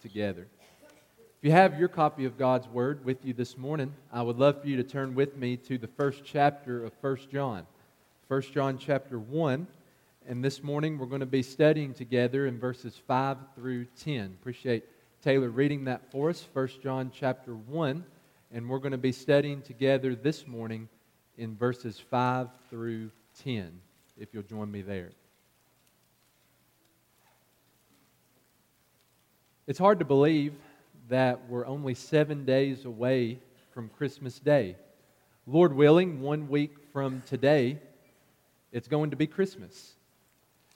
together. If you have your copy of God's Word with you this morning, I would love for you to turn with me to the first chapter of 1 John. 1 John chapter 1. And this morning we're going to be studying together in verses 5 through 10. Appreciate Taylor reading that for us, 1 John chapter 1. And we're going to be studying together this morning in verses 5 through 10, if you'll join me there. It's hard to believe that we're only seven days away from Christmas Day. Lord willing, one week from today, it's going to be Christmas.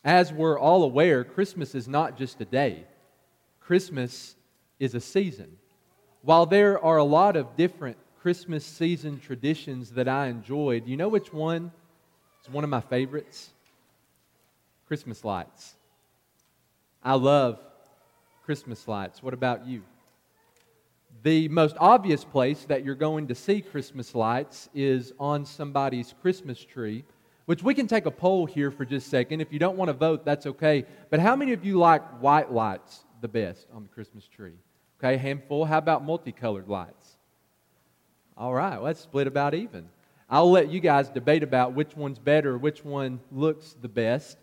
As we're all aware, Christmas is not just a day, Christmas is a season. While there are a lot of different Christmas season traditions that I enjoyed, you know which one is one of my favorites? Christmas lights. I love Christmas lights. What about you? The most obvious place that you're going to see Christmas lights is on somebody's Christmas tree, which we can take a poll here for just a second. If you don't want to vote, that's okay. But how many of you like white lights the best on the Christmas tree? Okay, handful. How about multicolored lights? All right, well, let's split about even. I'll let you guys debate about which one's better, which one looks the best.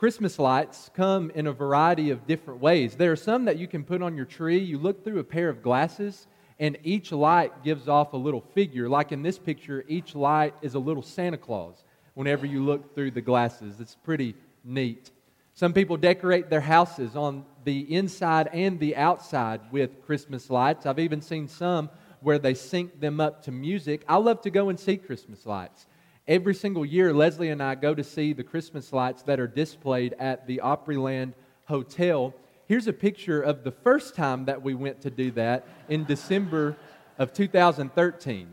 Christmas lights come in a variety of different ways. There are some that you can put on your tree. You look through a pair of glasses, and each light gives off a little figure. Like in this picture, each light is a little Santa Claus whenever you look through the glasses. It's pretty neat. Some people decorate their houses on the inside and the outside with Christmas lights. I've even seen some where they sync them up to music. I love to go and see Christmas lights. Every single year, Leslie and I go to see the Christmas lights that are displayed at the Opryland Hotel. Here's a picture of the first time that we went to do that in December of 2013,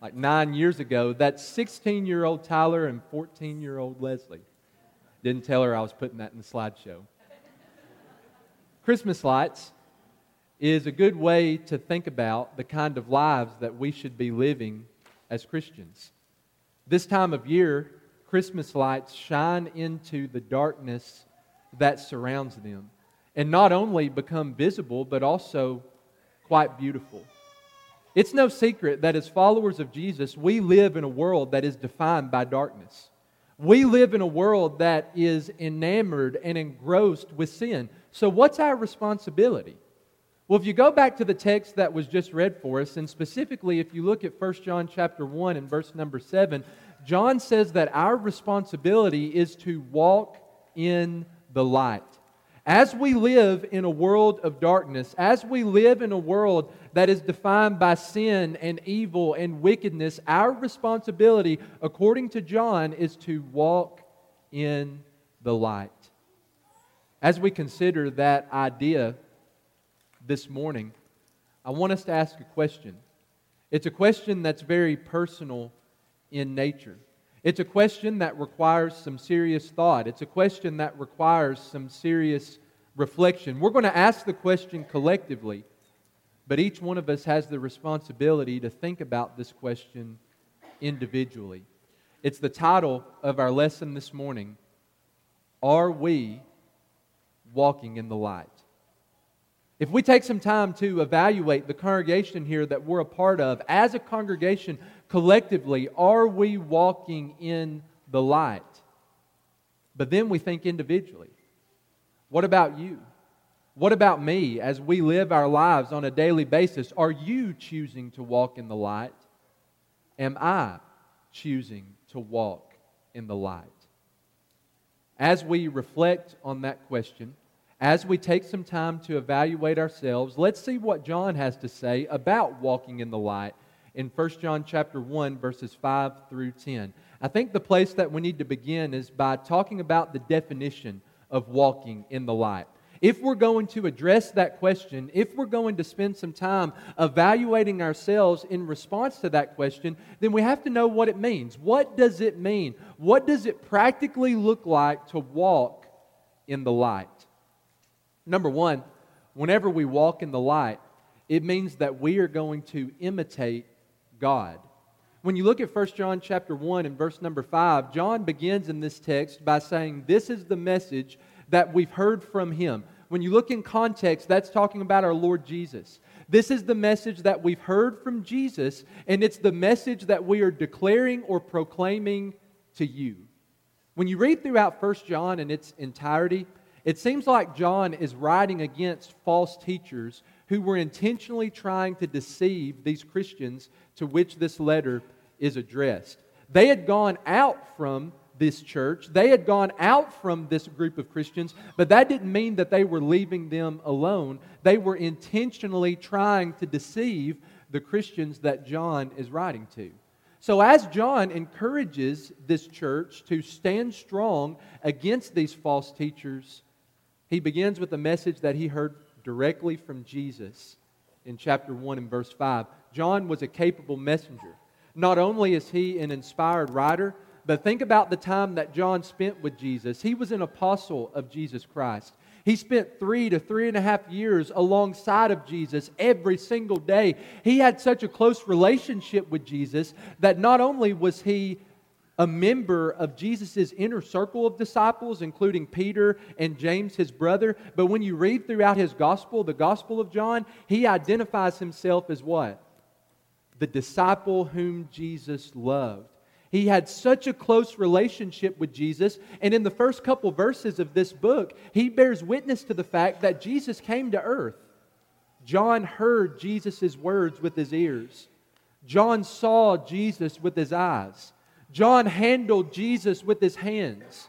like nine years ago. That's 16 year old Tyler and 14 year old Leslie. Didn't tell her I was putting that in the slideshow. Christmas lights is a good way to think about the kind of lives that we should be living as Christians. This time of year, Christmas lights shine into the darkness that surrounds them and not only become visible, but also quite beautiful. It's no secret that as followers of Jesus, we live in a world that is defined by darkness. We live in a world that is enamored and engrossed with sin. So, what's our responsibility? Well, if you go back to the text that was just read for us, and specifically if you look at 1 John chapter 1 and verse number 7, John says that our responsibility is to walk in the light. As we live in a world of darkness, as we live in a world that is defined by sin and evil and wickedness, our responsibility, according to John, is to walk in the light. As we consider that idea, this morning, I want us to ask a question. It's a question that's very personal in nature. It's a question that requires some serious thought. It's a question that requires some serious reflection. We're going to ask the question collectively, but each one of us has the responsibility to think about this question individually. It's the title of our lesson this morning Are we walking in the light? If we take some time to evaluate the congregation here that we're a part of, as a congregation collectively, are we walking in the light? But then we think individually. What about you? What about me as we live our lives on a daily basis? Are you choosing to walk in the light? Am I choosing to walk in the light? As we reflect on that question, as we take some time to evaluate ourselves, let's see what John has to say about walking in the light in 1 John chapter 1 verses 5 through 10. I think the place that we need to begin is by talking about the definition of walking in the light. If we're going to address that question, if we're going to spend some time evaluating ourselves in response to that question, then we have to know what it means. What does it mean? What does it practically look like to walk in the light? Number one, whenever we walk in the light, it means that we are going to imitate God. When you look at 1 John chapter 1 and verse number 5, John begins in this text by saying, This is the message that we've heard from him. When you look in context, that's talking about our Lord Jesus. This is the message that we've heard from Jesus, and it's the message that we are declaring or proclaiming to you. When you read throughout 1 John in its entirety, it seems like John is writing against false teachers who were intentionally trying to deceive these Christians to which this letter is addressed. They had gone out from this church, they had gone out from this group of Christians, but that didn't mean that they were leaving them alone. They were intentionally trying to deceive the Christians that John is writing to. So, as John encourages this church to stand strong against these false teachers, he begins with a message that he heard directly from Jesus in chapter 1 and verse 5. John was a capable messenger. Not only is he an inspired writer, but think about the time that John spent with Jesus. He was an apostle of Jesus Christ. He spent three to three and a half years alongside of Jesus every single day. He had such a close relationship with Jesus that not only was he a member of Jesus' inner circle of disciples, including Peter and James, his brother. But when you read throughout his gospel, the Gospel of John, he identifies himself as what? The disciple whom Jesus loved. He had such a close relationship with Jesus. And in the first couple verses of this book, he bears witness to the fact that Jesus came to earth. John heard Jesus' words with his ears. John saw Jesus with his eyes. John handled Jesus with his hands.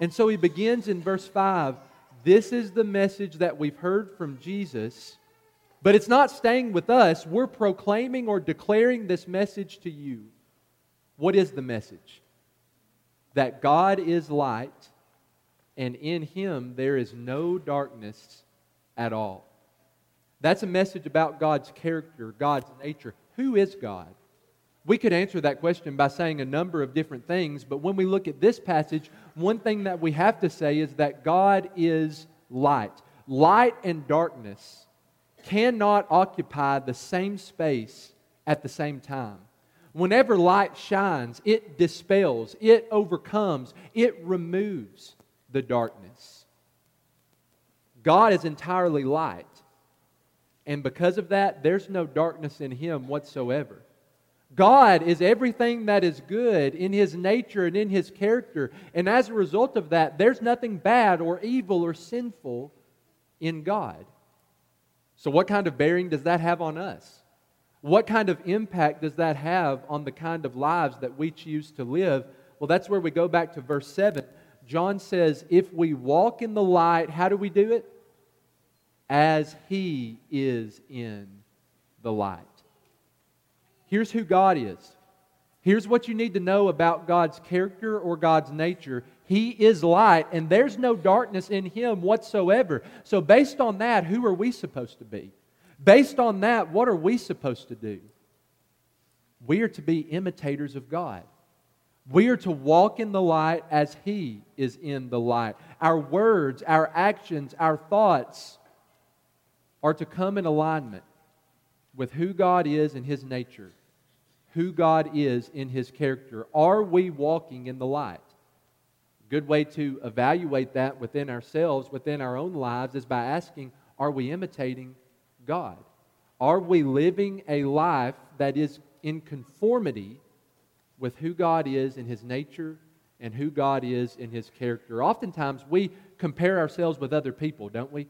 And so he begins in verse 5 This is the message that we've heard from Jesus, but it's not staying with us. We're proclaiming or declaring this message to you. What is the message? That God is light, and in him there is no darkness at all. That's a message about God's character, God's nature. Who is God? We could answer that question by saying a number of different things, but when we look at this passage, one thing that we have to say is that God is light. Light and darkness cannot occupy the same space at the same time. Whenever light shines, it dispels, it overcomes, it removes the darkness. God is entirely light. And because of that, there's no darkness in him whatsoever. God is everything that is good in his nature and in his character. And as a result of that, there's nothing bad or evil or sinful in God. So, what kind of bearing does that have on us? What kind of impact does that have on the kind of lives that we choose to live? Well, that's where we go back to verse 7. John says, If we walk in the light, how do we do it? As he is in the light. Here's who God is. Here's what you need to know about God's character or God's nature. He is light, and there's no darkness in him whatsoever. So, based on that, who are we supposed to be? Based on that, what are we supposed to do? We are to be imitators of God. We are to walk in the light as He is in the light. Our words, our actions, our thoughts are to come in alignment with who God is and His nature who God is in his character. Are we walking in the light? A good way to evaluate that within ourselves, within our own lives, is by asking Are we imitating God? Are we living a life that is in conformity with who God is in his nature and who God is in his character? Oftentimes we compare ourselves with other people, don't we?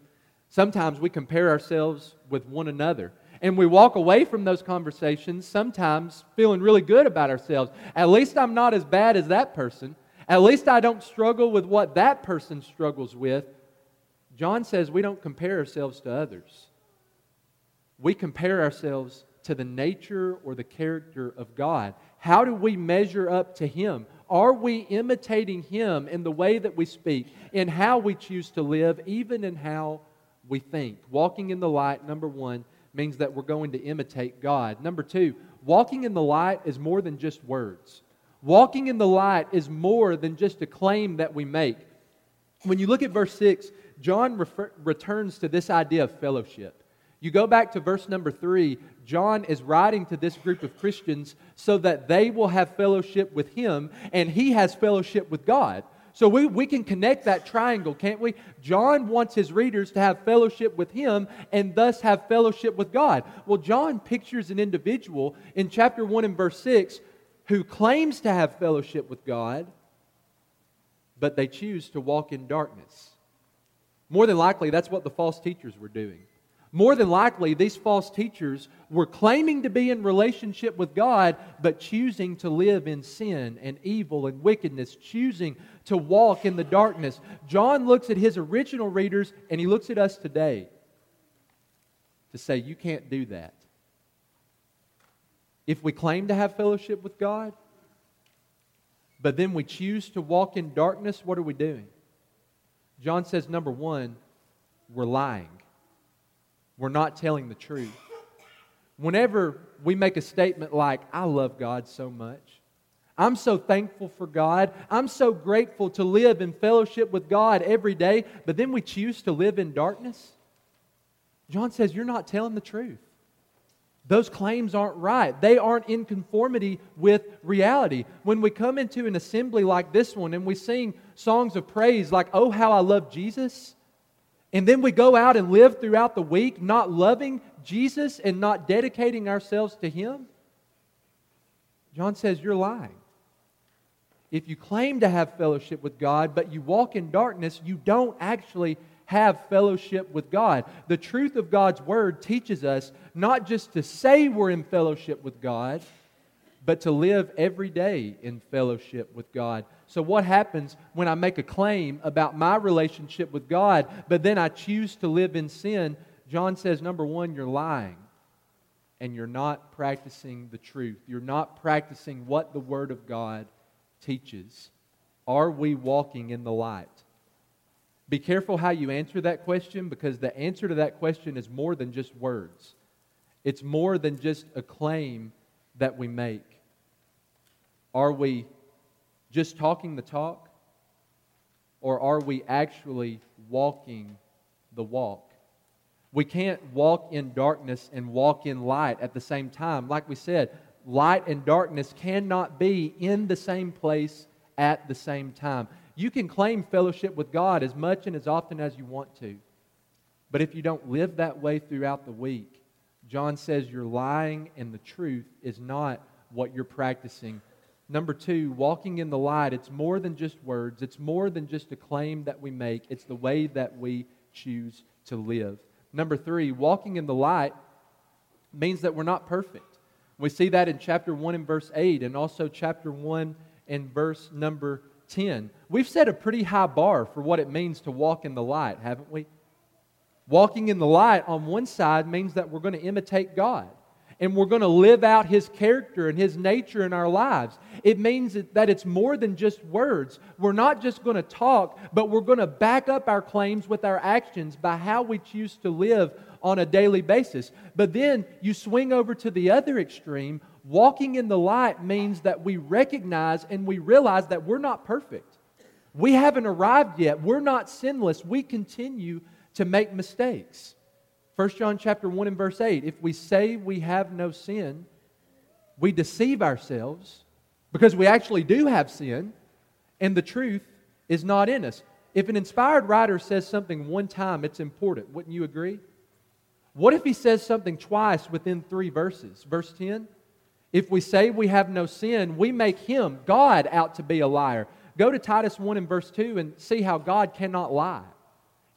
Sometimes we compare ourselves with one another and we walk away from those conversations sometimes feeling really good about ourselves. At least I'm not as bad as that person. At least I don't struggle with what that person struggles with. John says we don't compare ourselves to others. We compare ourselves to the nature or the character of God. How do we measure up to Him? Are we imitating Him in the way that we speak, in how we choose to live, even in how we think? Walking in the light, number one, means that we're going to imitate God. Number two, walking in the light is more than just words. Walking in the light is more than just a claim that we make. When you look at verse 6, John refer- returns to this idea of fellowship. You go back to verse number 3, John is writing to this group of Christians so that they will have fellowship with him and he has fellowship with God. So we, we can connect that triangle, can't we? John wants his readers to have fellowship with him and thus have fellowship with God. Well, John pictures an individual in chapter 1 and verse 6 who claims to have fellowship with God, but they choose to walk in darkness. More than likely, that's what the false teachers were doing. More than likely, these false teachers were claiming to be in relationship with God, but choosing to live in sin and evil and wickedness, choosing to walk in the darkness. John looks at his original readers and he looks at us today to say, You can't do that. If we claim to have fellowship with God, but then we choose to walk in darkness, what are we doing? John says, number one, we're lying. We're not telling the truth. Whenever we make a statement like, I love God so much, I'm so thankful for God, I'm so grateful to live in fellowship with God every day, but then we choose to live in darkness, John says, You're not telling the truth. Those claims aren't right. They aren't in conformity with reality. When we come into an assembly like this one and we sing songs of praise like, Oh, how I love Jesus, and then we go out and live throughout the week not loving Jesus and not dedicating ourselves to Him, John says, You're lying. If you claim to have fellowship with God, but you walk in darkness, you don't actually have fellowship with God. The truth of God's Word teaches us not just to say we're in fellowship with God, but to live every day in fellowship with God. So, what happens when I make a claim about my relationship with God, but then I choose to live in sin? John says, number one, you're lying and you're not practicing the truth. You're not practicing what the Word of God teaches. Are we walking in the light? Be careful how you answer that question because the answer to that question is more than just words. It's more than just a claim that we make. Are we just talking the talk? Or are we actually walking the walk? We can't walk in darkness and walk in light at the same time. Like we said, light and darkness cannot be in the same place at the same time. You can claim fellowship with God as much and as often as you want to. But if you don't live that way throughout the week, John says you're lying and the truth is not what you're practicing. Number two, walking in the light, it's more than just words, it's more than just a claim that we make, it's the way that we choose to live. Number three, walking in the light means that we're not perfect. We see that in chapter 1 and verse 8, and also chapter 1 and verse number 10. We've set a pretty high bar for what it means to walk in the light, haven't we? Walking in the light on one side means that we're going to imitate God and we're going to live out His character and His nature in our lives. It means that it's more than just words. We're not just going to talk, but we're going to back up our claims with our actions by how we choose to live on a daily basis. But then you swing over to the other extreme Walking in the light means that we recognize and we realize that we're not perfect. We haven't arrived yet. We're not sinless. We continue to make mistakes. 1 John chapter 1 and verse 8, if we say we have no sin, we deceive ourselves because we actually do have sin and the truth is not in us. If an inspired writer says something one time, it's important. Wouldn't you agree? What if he says something twice within three verses? Verse 10 if we say we have no sin, we make him, God, out to be a liar. Go to Titus 1 and verse 2 and see how God cannot lie.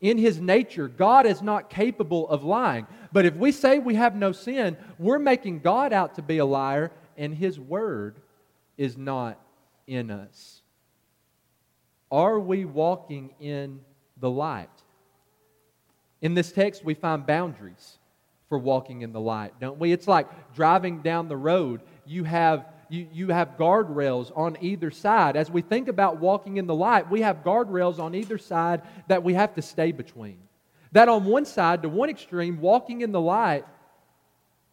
In his nature, God is not capable of lying. But if we say we have no sin, we're making God out to be a liar, and his word is not in us. Are we walking in the light? In this text, we find boundaries for walking in the light, don't we? It's like driving down the road. You have you, you have guardrails on either side. As we think about walking in the light, we have guardrails on either side that we have to stay between. That on one side, to one extreme, walking in the light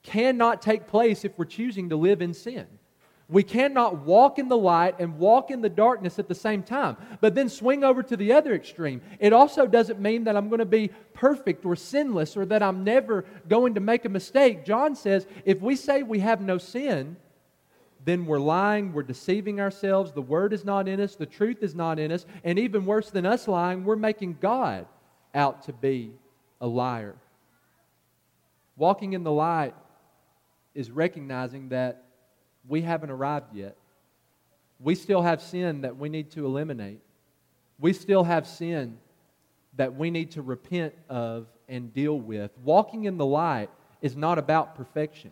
cannot take place if we're choosing to live in sin. We cannot walk in the light and walk in the darkness at the same time. But then swing over to the other extreme. It also doesn't mean that I'm going to be perfect or sinless or that I'm never going to make a mistake. John says if we say we have no sin, then we're lying, we're deceiving ourselves, the word is not in us, the truth is not in us, and even worse than us lying, we're making God out to be a liar. Walking in the light is recognizing that we haven't arrived yet. We still have sin that we need to eliminate. We still have sin that we need to repent of and deal with. Walking in the light is not about perfection.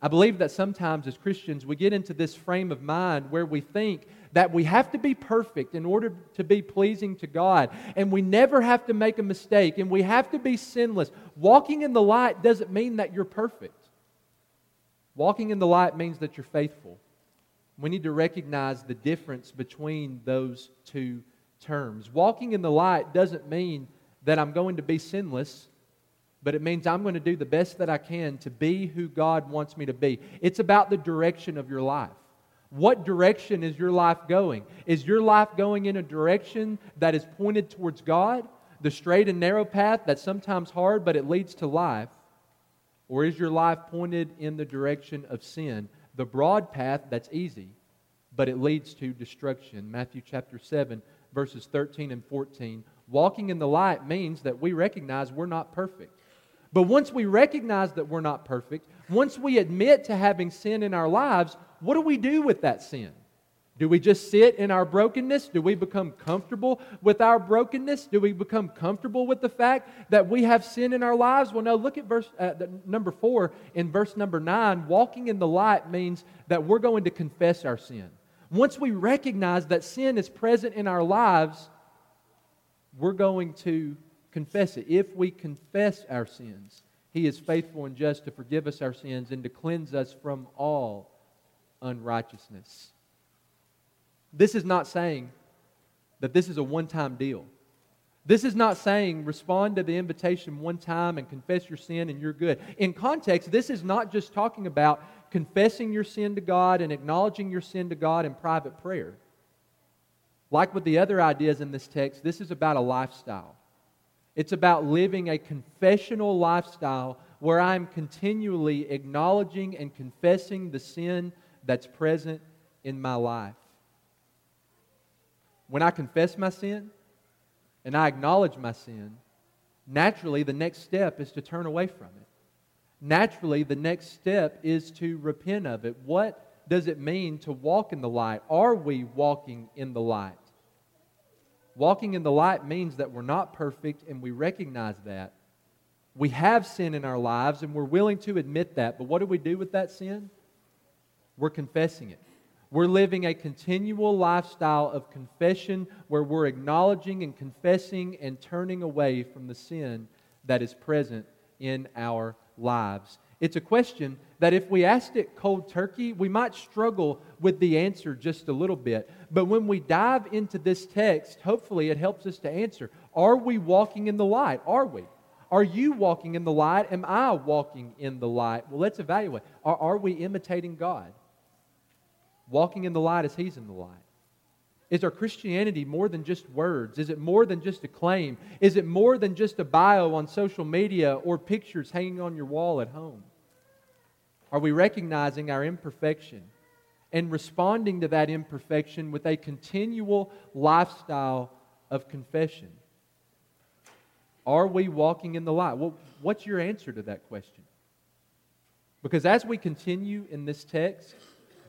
I believe that sometimes as Christians we get into this frame of mind where we think that we have to be perfect in order to be pleasing to God, and we never have to make a mistake, and we have to be sinless. Walking in the light doesn't mean that you're perfect. Walking in the light means that you're faithful. We need to recognize the difference between those two terms. Walking in the light doesn't mean that I'm going to be sinless but it means I'm going to do the best that I can to be who God wants me to be. It's about the direction of your life. What direction is your life going? Is your life going in a direction that is pointed towards God, the straight and narrow path that's sometimes hard, but it leads to life? Or is your life pointed in the direction of sin, the broad path that's easy, but it leads to destruction? Matthew chapter 7, verses 13 and 14. Walking in the light means that we recognize we're not perfect. But once we recognize that we're not perfect, once we admit to having sin in our lives, what do we do with that sin? Do we just sit in our brokenness? Do we become comfortable with our brokenness? Do we become comfortable with the fact that we have sin in our lives? Well, no, look at verse uh, number four in verse number nine. Walking in the light means that we're going to confess our sin. Once we recognize that sin is present in our lives, we're going to confess it. If we confess our sins, He is faithful and just to forgive us our sins and to cleanse us from all unrighteousness. This is not saying that this is a one time deal. This is not saying respond to the invitation one time and confess your sin and you're good. In context, this is not just talking about confessing your sin to God and acknowledging your sin to God in private prayer. Like with the other ideas in this text, this is about a lifestyle. It's about living a confessional lifestyle where I'm continually acknowledging and confessing the sin that's present in my life. When I confess my sin and I acknowledge my sin, naturally the next step is to turn away from it. Naturally, the next step is to repent of it. What does it mean to walk in the light? Are we walking in the light? Walking in the light means that we're not perfect and we recognize that. We have sin in our lives and we're willing to admit that. But what do we do with that sin? We're confessing it. We're living a continual lifestyle of confession where we're acknowledging and confessing and turning away from the sin that is present in our lives. It's a question that if we asked it cold turkey, we might struggle with the answer just a little bit. But when we dive into this text, hopefully it helps us to answer Are we walking in the light? Are we? Are you walking in the light? Am I walking in the light? Well, let's evaluate. Are, are we imitating God? Walking in the light as He's in the light. Is our Christianity more than just words? Is it more than just a claim? Is it more than just a bio on social media or pictures hanging on your wall at home? Are we recognizing our imperfection and responding to that imperfection with a continual lifestyle of confession? Are we walking in the light? Well, what's your answer to that question? Because as we continue in this text,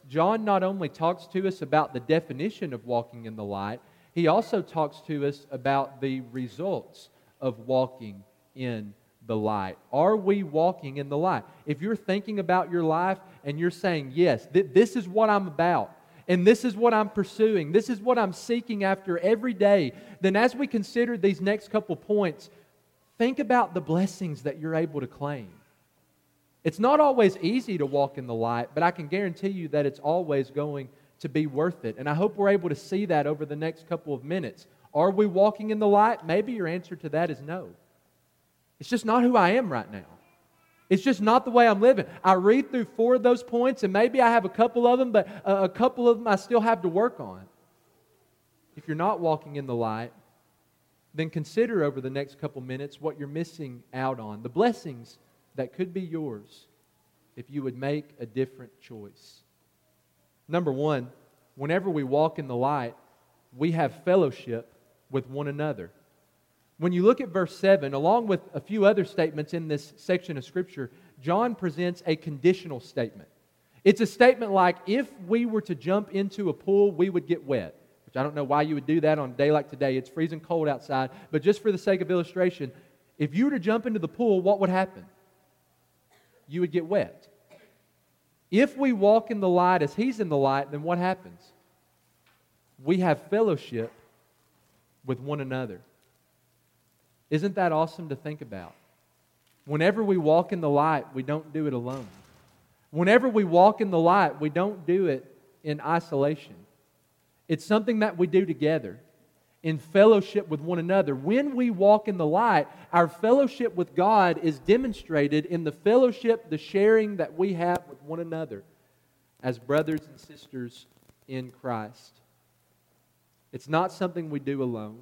John not only talks to us about the definition of walking in the light, he also talks to us about the results of walking in the light? Are we walking in the light? If you're thinking about your life and you're saying, Yes, th- this is what I'm about, and this is what I'm pursuing, this is what I'm seeking after every day, then as we consider these next couple points, think about the blessings that you're able to claim. It's not always easy to walk in the light, but I can guarantee you that it's always going to be worth it. And I hope we're able to see that over the next couple of minutes. Are we walking in the light? Maybe your answer to that is no. It's just not who I am right now. It's just not the way I'm living. I read through four of those points, and maybe I have a couple of them, but a couple of them I still have to work on. If you're not walking in the light, then consider over the next couple minutes what you're missing out on, the blessings that could be yours if you would make a different choice. Number one, whenever we walk in the light, we have fellowship with one another. When you look at verse 7, along with a few other statements in this section of Scripture, John presents a conditional statement. It's a statement like if we were to jump into a pool, we would get wet. Which I don't know why you would do that on a day like today. It's freezing cold outside. But just for the sake of illustration, if you were to jump into the pool, what would happen? You would get wet. If we walk in the light as He's in the light, then what happens? We have fellowship with one another. Isn't that awesome to think about? Whenever we walk in the light, we don't do it alone. Whenever we walk in the light, we don't do it in isolation. It's something that we do together in fellowship with one another. When we walk in the light, our fellowship with God is demonstrated in the fellowship, the sharing that we have with one another as brothers and sisters in Christ. It's not something we do alone.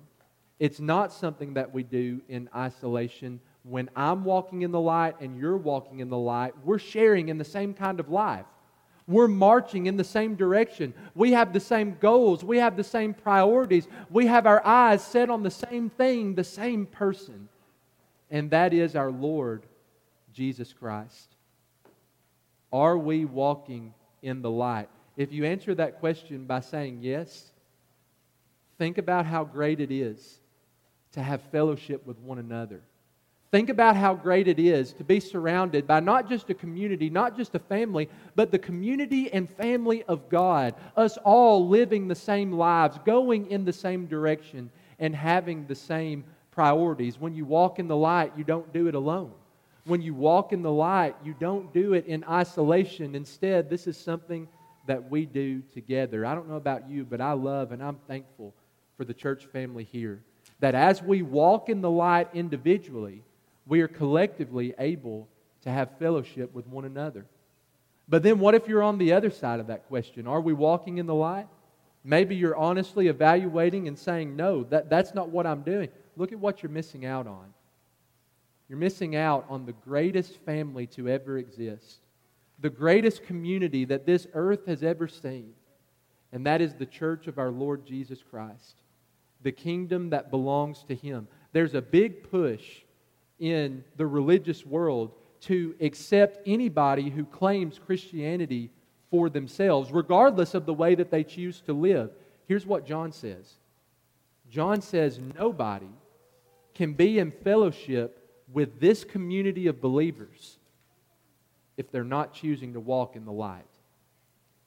It's not something that we do in isolation. When I'm walking in the light and you're walking in the light, we're sharing in the same kind of life. We're marching in the same direction. We have the same goals. We have the same priorities. We have our eyes set on the same thing, the same person. And that is our Lord, Jesus Christ. Are we walking in the light? If you answer that question by saying yes, think about how great it is to have fellowship with one another. Think about how great it is to be surrounded by not just a community, not just a family, but the community and family of God. Us all living the same lives, going in the same direction, and having the same priorities. When you walk in the light, you don't do it alone. When you walk in the light, you don't do it in isolation. Instead, this is something that we do together. I don't know about you, but I love and I'm thankful for the church family here. That as we walk in the light individually, we are collectively able to have fellowship with one another. But then, what if you're on the other side of that question? Are we walking in the light? Maybe you're honestly evaluating and saying, No, that, that's not what I'm doing. Look at what you're missing out on. You're missing out on the greatest family to ever exist, the greatest community that this earth has ever seen, and that is the church of our Lord Jesus Christ, the kingdom that belongs to Him. There's a big push in the religious world to accept anybody who claims Christianity for themselves, regardless of the way that they choose to live. Here's what John says John says, Nobody can be in fellowship with this community of believers if they're not choosing to walk in the light.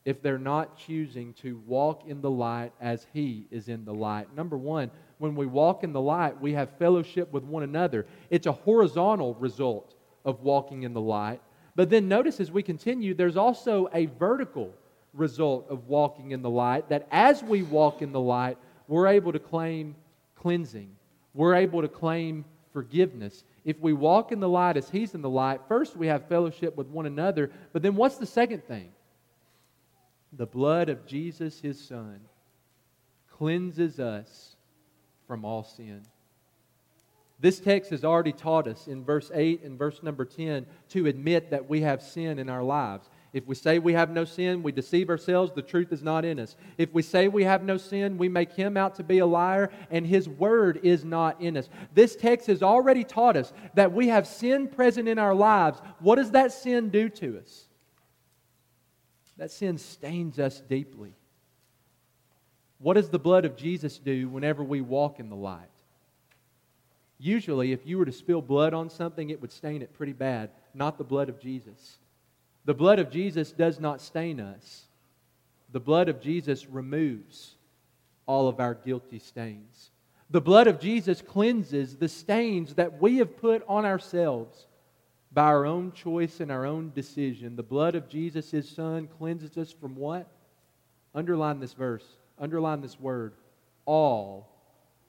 If they're not choosing to walk in the light as He is in the light. Number one, when we walk in the light, we have fellowship with one another. It's a horizontal result of walking in the light. But then notice as we continue, there's also a vertical result of walking in the light, that as we walk in the light, we're able to claim cleansing. We're able to claim forgiveness. If we walk in the light as He's in the light, first we have fellowship with one another. But then what's the second thing? The blood of Jesus, His Son, cleanses us from all sin. This text has already taught us in verse 8 and verse number 10 to admit that we have sin in our lives. If we say we have no sin, we deceive ourselves, the truth is not in us. If we say we have no sin, we make him out to be a liar, and his word is not in us. This text has already taught us that we have sin present in our lives. What does that sin do to us? That sin stains us deeply. What does the blood of Jesus do whenever we walk in the light? Usually, if you were to spill blood on something, it would stain it pretty bad, not the blood of Jesus. The blood of Jesus does not stain us. The blood of Jesus removes all of our guilty stains. The blood of Jesus cleanses the stains that we have put on ourselves by our own choice and our own decision. The blood of Jesus, his son, cleanses us from what? Underline this verse Underline this word all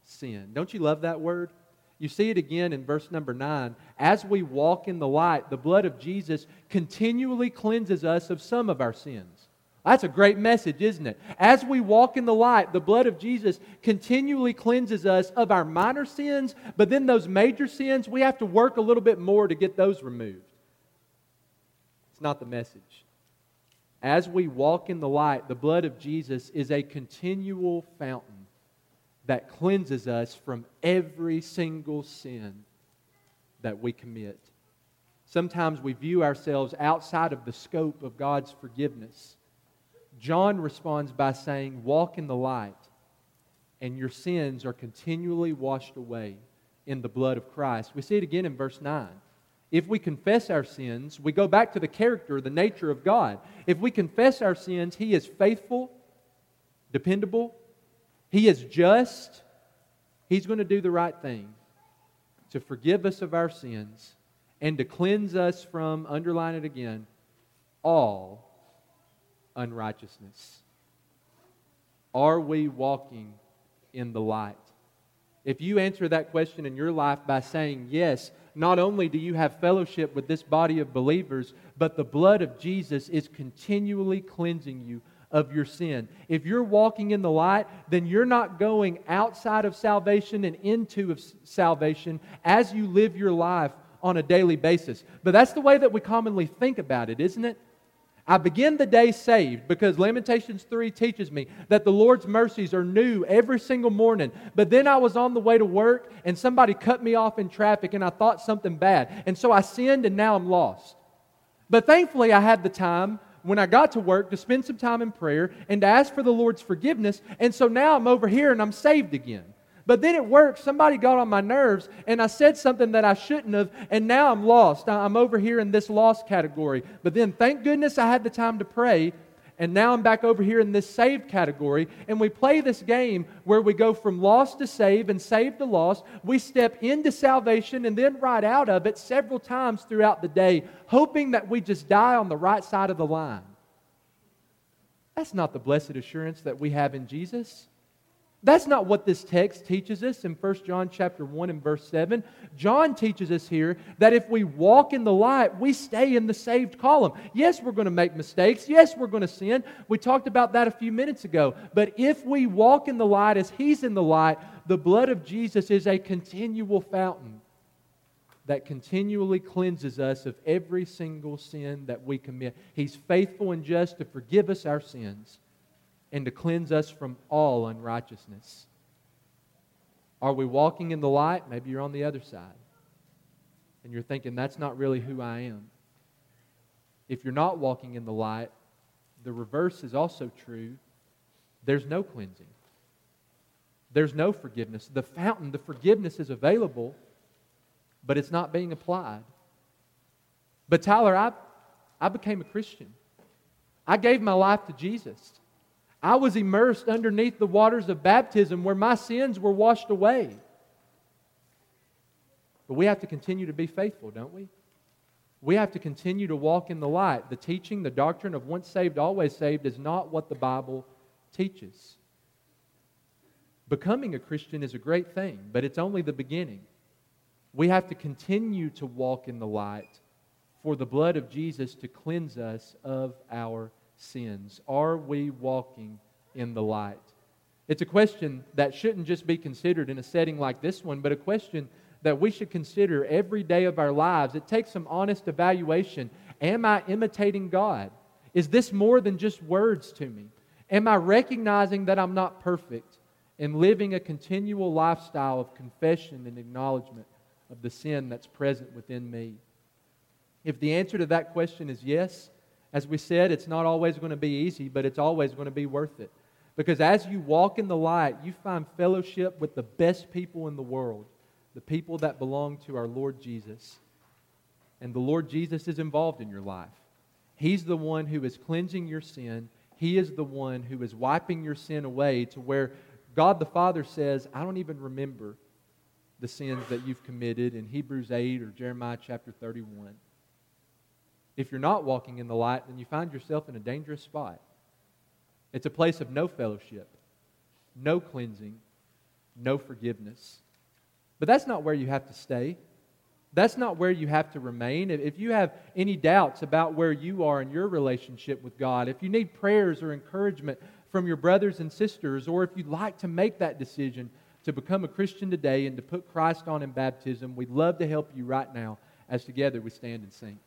sin. Don't you love that word? You see it again in verse number 9. As we walk in the light, the blood of Jesus continually cleanses us of some of our sins. That's a great message, isn't it? As we walk in the light, the blood of Jesus continually cleanses us of our minor sins, but then those major sins, we have to work a little bit more to get those removed. It's not the message. as we walk in the light, the blood of Jesus is a continual fountain that cleanses us from every single sin that we commit. Sometimes we view ourselves outside of the scope of God's forgiveness. John responds by saying, Walk in the light, and your sins are continually washed away in the blood of Christ. We see it again in verse 9. If we confess our sins, we go back to the character, the nature of God. If we confess our sins, He is faithful, dependable, He is just. He's going to do the right thing to forgive us of our sins and to cleanse us from, underline it again, all unrighteousness. Are we walking in the light? If you answer that question in your life by saying yes, not only do you have fellowship with this body of believers, but the blood of Jesus is continually cleansing you of your sin. If you're walking in the light, then you're not going outside of salvation and into of salvation as you live your life on a daily basis. But that's the way that we commonly think about it, isn't it? I begin the day saved because Lamentations 3 teaches me that the Lord's mercies are new every single morning. But then I was on the way to work and somebody cut me off in traffic and I thought something bad. And so I sinned and now I'm lost. But thankfully, I had the time when I got to work to spend some time in prayer and to ask for the Lord's forgiveness. And so now I'm over here and I'm saved again. But then at work, somebody got on my nerves and I said something that I shouldn't have, and now I'm lost. I'm over here in this lost category. But then thank goodness I had the time to pray, and now I'm back over here in this saved category. And we play this game where we go from lost to save and save to lost. We step into salvation and then right out of it several times throughout the day, hoping that we just die on the right side of the line. That's not the blessed assurance that we have in Jesus. That's not what this text teaches us in 1 John chapter 1 and verse 7. John teaches us here that if we walk in the light, we stay in the saved column. Yes, we're going to make mistakes. Yes, we're going to sin. We talked about that a few minutes ago. But if we walk in the light as he's in the light, the blood of Jesus is a continual fountain that continually cleanses us of every single sin that we commit. He's faithful and just to forgive us our sins and to cleanse us from all unrighteousness. Are we walking in the light? Maybe you're on the other side. And you're thinking, that's not really who I am. If you're not walking in the light, the reverse is also true. There's no cleansing, there's no forgiveness. The fountain, the forgiveness is available, but it's not being applied. But Tyler, I, I became a Christian. I gave my life to Jesus. I was immersed underneath the waters of baptism where my sins were washed away. But we have to continue to be faithful, don't we? We have to continue to walk in the light. The teaching, the doctrine of once saved, always saved is not what the Bible teaches. Becoming a Christian is a great thing, but it's only the beginning. We have to continue to walk in the light for the blood of Jesus to cleanse us of our sins? Are we walking in the light? It's a question that shouldn't just be considered in a setting like this one, but a question that we should consider every day of our lives. It takes some honest evaluation. Am I imitating God? Is this more than just words to me? Am I recognizing that I'm not perfect and living a continual lifestyle of confession and acknowledgement of the sin that's present within me? If the answer to that question is yes, as we said, it's not always going to be easy, but it's always going to be worth it. Because as you walk in the light, you find fellowship with the best people in the world, the people that belong to our Lord Jesus. And the Lord Jesus is involved in your life. He's the one who is cleansing your sin. He is the one who is wiping your sin away to where God the Father says, I don't even remember the sins that you've committed in Hebrews 8 or Jeremiah chapter 31. If you're not walking in the light, then you find yourself in a dangerous spot. It's a place of no fellowship, no cleansing, no forgiveness. But that's not where you have to stay. That's not where you have to remain. If you have any doubts about where you are in your relationship with God, if you need prayers or encouragement from your brothers and sisters, or if you'd like to make that decision to become a Christian today and to put Christ on in baptism, we'd love to help you right now as together we stand and sing.